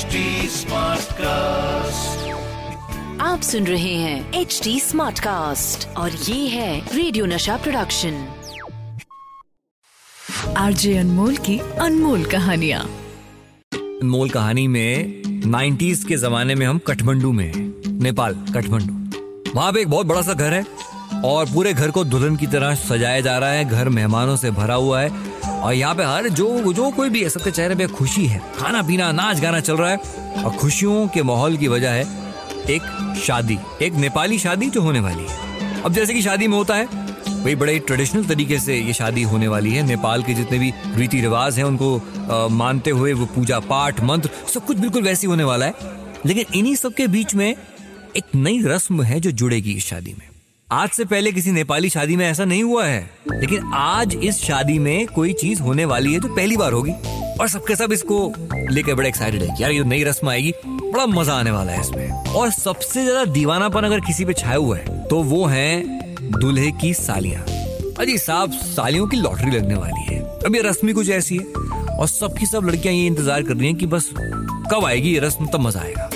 HD cast आप सुन रहे हैं एच डी स्मार्ट कास्ट और ये है रेडियो नशा प्रोडक्शन आरजे अनमोल की अनमोल कहानियाँ। अनमोल कहानी में 90s के जमाने में हम कठमंडू में हैं, नेपाल कठमंडू। वहाँ पे एक बहुत बड़ा सा घर है और पूरे घर को दुल्हन की तरह सजाया जा रहा है। घर मेहमानों से भरा हुआ है। और यहाँ पे हर जो जो कोई भी है सबके चेहरे पे खुशी है। खाना पीना नाच गाना चल रहा है और खुशियों के माहौल की वजह है एक शादी एक नेपाली शादी जो होने वाली है। अब जैसे कि शादी में होता है वही बड़े ट्रेडिशनल तरीके से ये शादी होने वाली है। नेपाल के जितने भी रीति रिवाज हैं उनको अ, मानते हुए वो पूजा पाठ मंत्र सब कुछ बिल्कुल वैसे होने वाला है। लेकिन इन्हीं सब के बीच में एक नई रस्म है जो जुड़ेगी इस शादी में। आज से पहले किसी नेपाली शादी में ऐसा नहीं हुआ है। लेकिन आज इस शादी में कोई चीज़ होने वाली है जो पहली बार होगी। और सबके सब इसको लेकर बड़े एक्साइटेड है यार ये नई रस्म आएगी, बड़ा मज़ा आने वाला है इसमें। और सबसे ज़्यादा दीवानापन अगर किसी पे छाया हुआ है तो वो है दूल्हे की सालियाँ। अजी, साहब, सालियों की लॉटरी लगने वाली है। अब ये रस्म ही कुछ ऐसी है। और सबकी सब लड़कियाँ ये इंतज़ार कर रही हैं कि बस कब आएगी ये रस्म, तब मज़ा आएगा।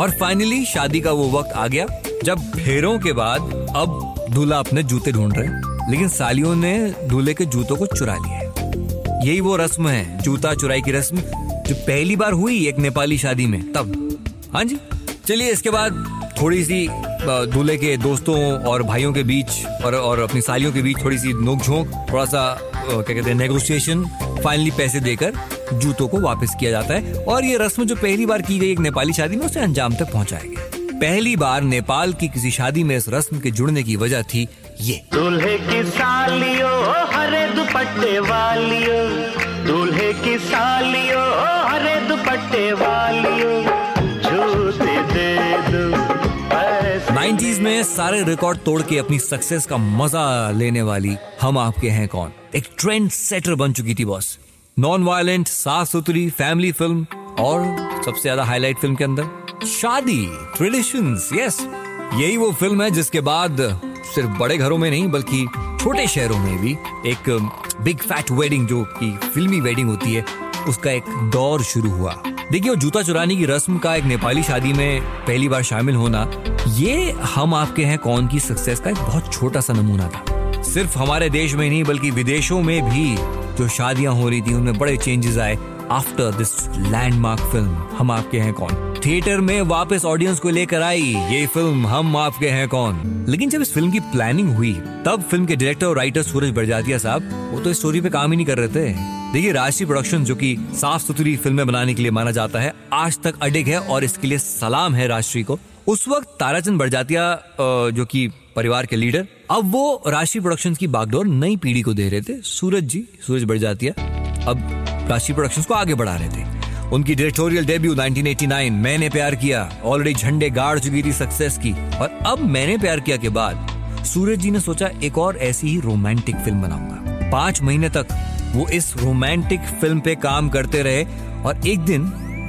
और फाइनली शादी का वो वक्त आ गया, जब फेरों के बाद अब दूल्हा अपने जूते ढूंढ रहे लेकिन सालियों ने दूल्हे के जूतों को चुरा लिया है। यही वो रस्म है, जूता चुराई की रस्म, जो पहली बार हुई एक नेपाली शादी में, तब। हाँ जी? चलिए, इसके बाद थोड़ी सी दूल्हे के दोस्तों और भाइयों के बीच, और और अपनी सालियों के बीच थोड़ी सी नोकझोंक थोड़ा सा क्या कहते हैं नेगोशिएशन फाइनली पैसे देकर जूतों को वापस किया जाता है, और ये रस्म जो पहली बार की गई एक नेपाली शादी में, उसे अंजाम तक पहुँचाया गया पहली बार नेपाल की किसी शादी में इस रस्म के जुड़ने की वजह थी ये। दूल्हे की सालियो हरे दुपट्टे वालियो। दूल्हे की सालियो हरे दुपट्टे वालियो। जूते दे दो 90s में सारे रिकॉर्ड तोड़ के अपनी सक्सेस का मज़ा लेने वाली हम आपके हैं कौन? एक ट्रेंड सेटर बन चुकी थी बॉस नॉन वायलेंट साफ़ सुथरी फैमिली फ़िल्म और सबसे ज़्यादा हाईलाइट फ़िल्म के अंदर। शादी ट्रेडिशंस यस यही वो फ़िल्म है जिसके बाद सिर्फ़ बड़े घरों में नहीं, बल्कि छोटे शहरों में भी एक बिग फैट वेडिंग जो कि फिल्मी वेडिंग होती है, उसका एक दौर शुरू हुआ। देखिए, वो जूता चुराने की रस्म का एक नेपाली शादी में पहली बार शामिल होना, ये हम आपके हैं कौन की सक्सेस का एक बहुत छोटा सा नमूना था। सिर्फ़ हमारे देश में नहीं, बल्कि विदेशों में भी जो शादियाँ हो रही थी, उनमें बड़े चेंजेस आए। आफ्टर दिस लैंडमार्क फ़िल्म हम आपके हैं कौन? थिएटर में वापस ऑडियंस को लेकर आई ये फ़िल्म हम आपके हैं कौन? लेकिन जब इस फ़िल्म की प्लानिंग हुई तब फ़िल्म के डायरेक्टर और राइटर सूरज बरजातिया साहब वो तो स्टोरी पे काम ही नहीं कर रहे थे। देखिए राशि प्रोडक्शन जो कि साफ़ सुथरी फ़िल्में बनाने के लिए माना जाता है आज तक अडिग है और इसके लिए सलाम है राष्ट्रीय को। उस वक्त ताराचंद बड़जातिया अ, जो कि परिवार के लीडर अब वो राशि प्रोडक्शंस की बागडोर नई पीढ़ी को दे रहे थे। सूरज जी सूरज बरजातिया अब राशि प्रोडक्शंस को आगे बढ़ा रहे थे। उनकी डायरेक्टोरियल डेब्यू 1989 मैंने प्यार किया ऑलरेडी झंडे गाड़ चुकी थी सक्सेस की। और अब मैंने प्यार किया के बाद, सूरज जी ने सोचा एक और ऐसी ही रोमांटिक फ़िल्म बनाऊँगा। पाँच महीने तक वो इस रोमांटिक फ़िल्म पे काम करते रहे और एक दिन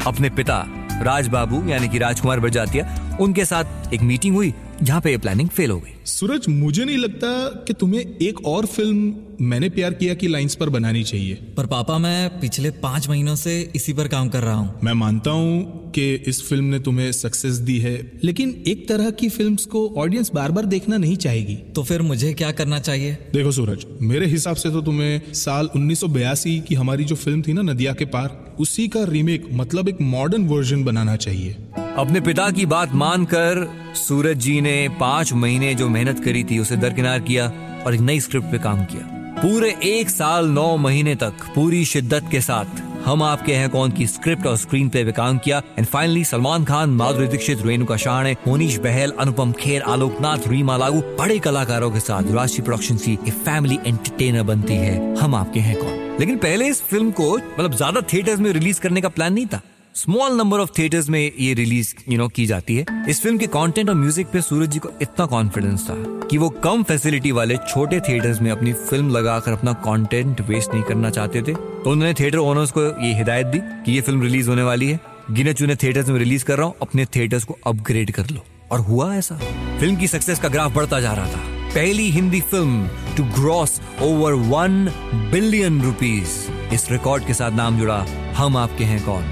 अपने पिता राज बाबू यानी कि राजकुमार बड़जातिया उनके साथ एक मीटिंग हुई, जहाँ पे ये प्लानिंग फेल हो गई। सूरज मुझे नहीं लगता कि तुम्हें एक और फ़िल्म मैंने प्यार किया की लाइंस पर बनानी चाहिए। पर पापा मैं पिछले पाँच महीनों से इसी पर काम कर रहा हूँ। मैं मानता हूँ कि इस फ़िल्म ने तुम्हें सक्सेस दी है लेकिन एक तरह की फिल्म्स को ऑडियंस बार बार देखना नहीं चाहेगी। तो फिर मुझे क्या करना चाहिए? देखो सूरज मेरे हिसाब से तो तुम्हें साल 1982 की हमारी जो फ़िल्म थी ना नदिया के पार उसी का रीमेक मतलब एक मॉडर्न वर्जन बनाना चाहिए। अपने पिता की बात मानकर सूरज जी ने पाँच महीने जो मेहनत करी थी, उसे दरकिनार किया और एक नई स्क्रिप्ट पे काम किया। पूरे एक साल, नौ महीने तक पूरी शिद्दत के साथ हम आपके हैं कौन की स्क्रिप्ट और स्क्रीन पे भी काम किया। एंड फाइनली सलमान खान, माधुरी दीक्षित रेणुका शाहणे मोनीश बहल, अनुपम खेर, आलोकनाथ, रीमा लागू, बड़े कलाकारों के साथ राशि प्रोडक्शन की एक फैमिली एंटरटेनर बनती है। हम आपके हैं कौन? लेकिन पहले इस फ़िल्म को मतलब ज़्यादा थिएटर्स में रिलीज़ करने का प्लान नहीं था। स्मॉल नंबर ऑफ़ थिएटर्स में ये रिलीज़ यू नो की जाती है। इस फ़िल्म के कंटेंट और म्यूज़िक पे सूरज जी को इतना कॉन्फिडेंस था कि वो कम फैसिलिटी वाले छोटे थिएटर्स में अपनी फ़िल्म लगाकर अपना कंटेंट वेस्ट नहीं करना चाहते थे। तो उन्होंने थिएटर ओनर्स को ये हिदायत दी कि ये फ़िल्म रिलीज़ होने वाली है। गिने चुने थिएटर्स में रिलीज़ कर रहा हूँ, अपने थिएटर्स को अपग्रेड कर लो। और हुआ ऐसा। फ़िल्म की सक्सेस का ग्राफ बढ़ता जा रहा था। पहली Hindi film to gross over one billion rupees इस रिकॉर्ड के साथ नाम जुड़ा, हम आपके हैं कौन?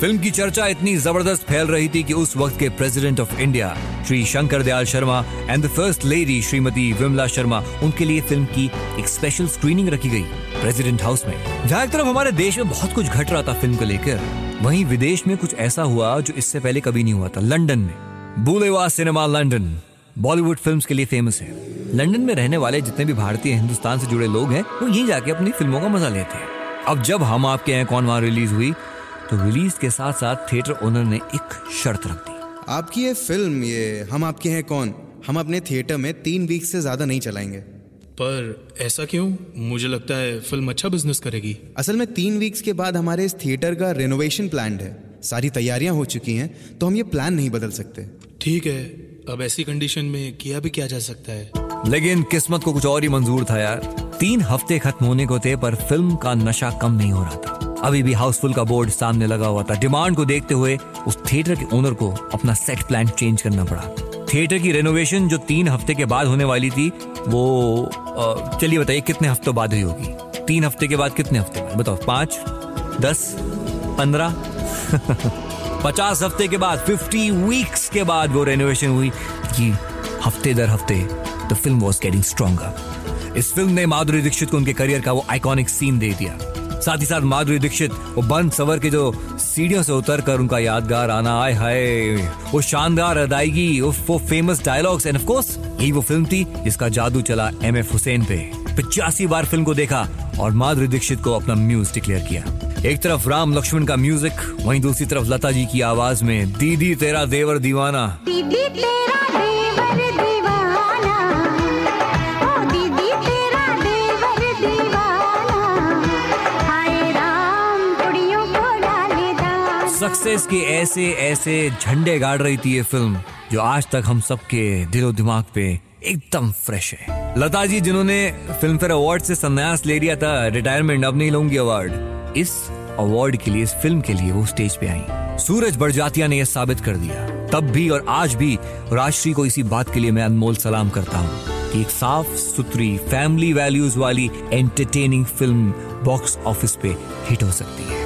फ़िल्म की चर्चा इतनी ज़बरदस्त फैल रही थी कि उस वक्त के president of India, Shri Shankar Dayal Sharma and the first lady Shrimati Vimla Sharma, उनके लिए फ़िल्म की एक स्पेशल स्क्रीनिंग रखी गई प्रेसिडेंट हाउस में। जहाँ एक तरफ़ हमारे देश में बहुत कुछ घट रहा था फ़िल्म को लेकर, वहीं विदेश में कुछ ऐसा हुआ जो इससे पहले कभी नहीं हुआ था। लंदन में। Boleyn cinema London. Bollywood films के लिए फ़ेमस है। लंदन में रहने वाले जितने भी भारतीय हिंदुस्तान से जुड़े लोग हैं, वो यहीं जाके अपनी फ़िल्मों का मज़ा लेते हैं। अब जब हम आपके यहाँ कौन वहाँ रिलीज़ हुई तो रिलीज़ के साथ साथ थिएटर ओनर ने एक शर्त रख दी। आपकी ये फ़िल्म ये हम आपके हैं कौन? हम अपने थिएटर में तीन वीक से ज़्यादा नहीं चलाएँगे। पर ऐसा क्यों? मुझे लगता है फ़िल्म अच्छा बिज़नेस करेगी। असल में तीन वीक्स के बाद हमारे इस थिएटर का रिनोवेशन प्लान है। सारी तैयारियाँ हो चुकी हैं तो हम ये प्लान नहीं बदल सकते। ठीक है अब ऐसी कंडीशन में किया भी क्या जा सकता है? लेकिन किस्मत को कुछ और ही मंजूर था यार। तीन हफ़्ते खत्म होने को थे पर फ़िल्म का नशा कम नहीं हो रहा था। अभी भी हाउसफुल का बोर्ड सामने लगा हुआ था। डिमांड को देखते हुए उस थिएटर के ओनर को अपना सेट प्लान चेंज करना पड़ा। थिएटर की रेनोवेशन जो तीन हफ़्ते के बाद होने वाली थी, वो चलिए बताइए कितने हफ्तों बाद हुई होगी? तीन हफ़्ते के बाद कितने हफ़्ते बाद? बताओ, पाँच, दस, पंद्रह? पचास हफ़्ते के बाद फिफ्टी वीक्स के बाद वो रेनोवेशन हुई कि हफ़्ते दर हफ़्ते the film was getting stronger इस फ़िल्म ने माधुरी दीक्षित को उनके करियर का वो आइकॉनिक सीन दे दिया। साथ ही साथ माधुरी दीक्षित वो बंद सवर के जो सीढ़ियों से उतर कर उनका यादगार आना आए हाय वो शानदार अदायगी वो, famous dialogues and of course यही वो फ़िल्म थी जिसका जादू चला एम एफ़ हुसैन पे। पिचासी बार फ़िल्म को देखा और माधुरी दीक्षित को अपना म्यूज डिक्लेयर किया। एक तरफ़ राम लक्ष्मण का म्यूज़िक वहीं दूसरी तरफ़ लता जी की आवाज़ में दीदी तेरा देवर दीवाना। दीदी तेरा देवर सक्सेस के ऐसे ऐसे झंडे गाड़ रही थी ये फ़िल्म जो आज तक हम सबके दिलो दिमाग पे एकदम फ्रेश है। लता जी, जिन्होंने फ़िल्म फेयर अवार्ड से संन्यास ले लिया था रिटायरमेंट अब नहीं लूँगी अवार्ड इस अवार्ड के लिए, इस फ़िल्म के लिए वो स्टेज पे आई। सूरज बड़जातिया ने यह साबित कर दिया। तब भी और आज भी राजश्री को इसी बात के लिए मैं अनमोल सलाम करता हूँ कि एक साफ़, सुथरी फैमिली वैल्यूज़ वाली एंटरटेनिंग फ़िल्म बॉक्स ऑफ़िस पे हिट हो सकती है।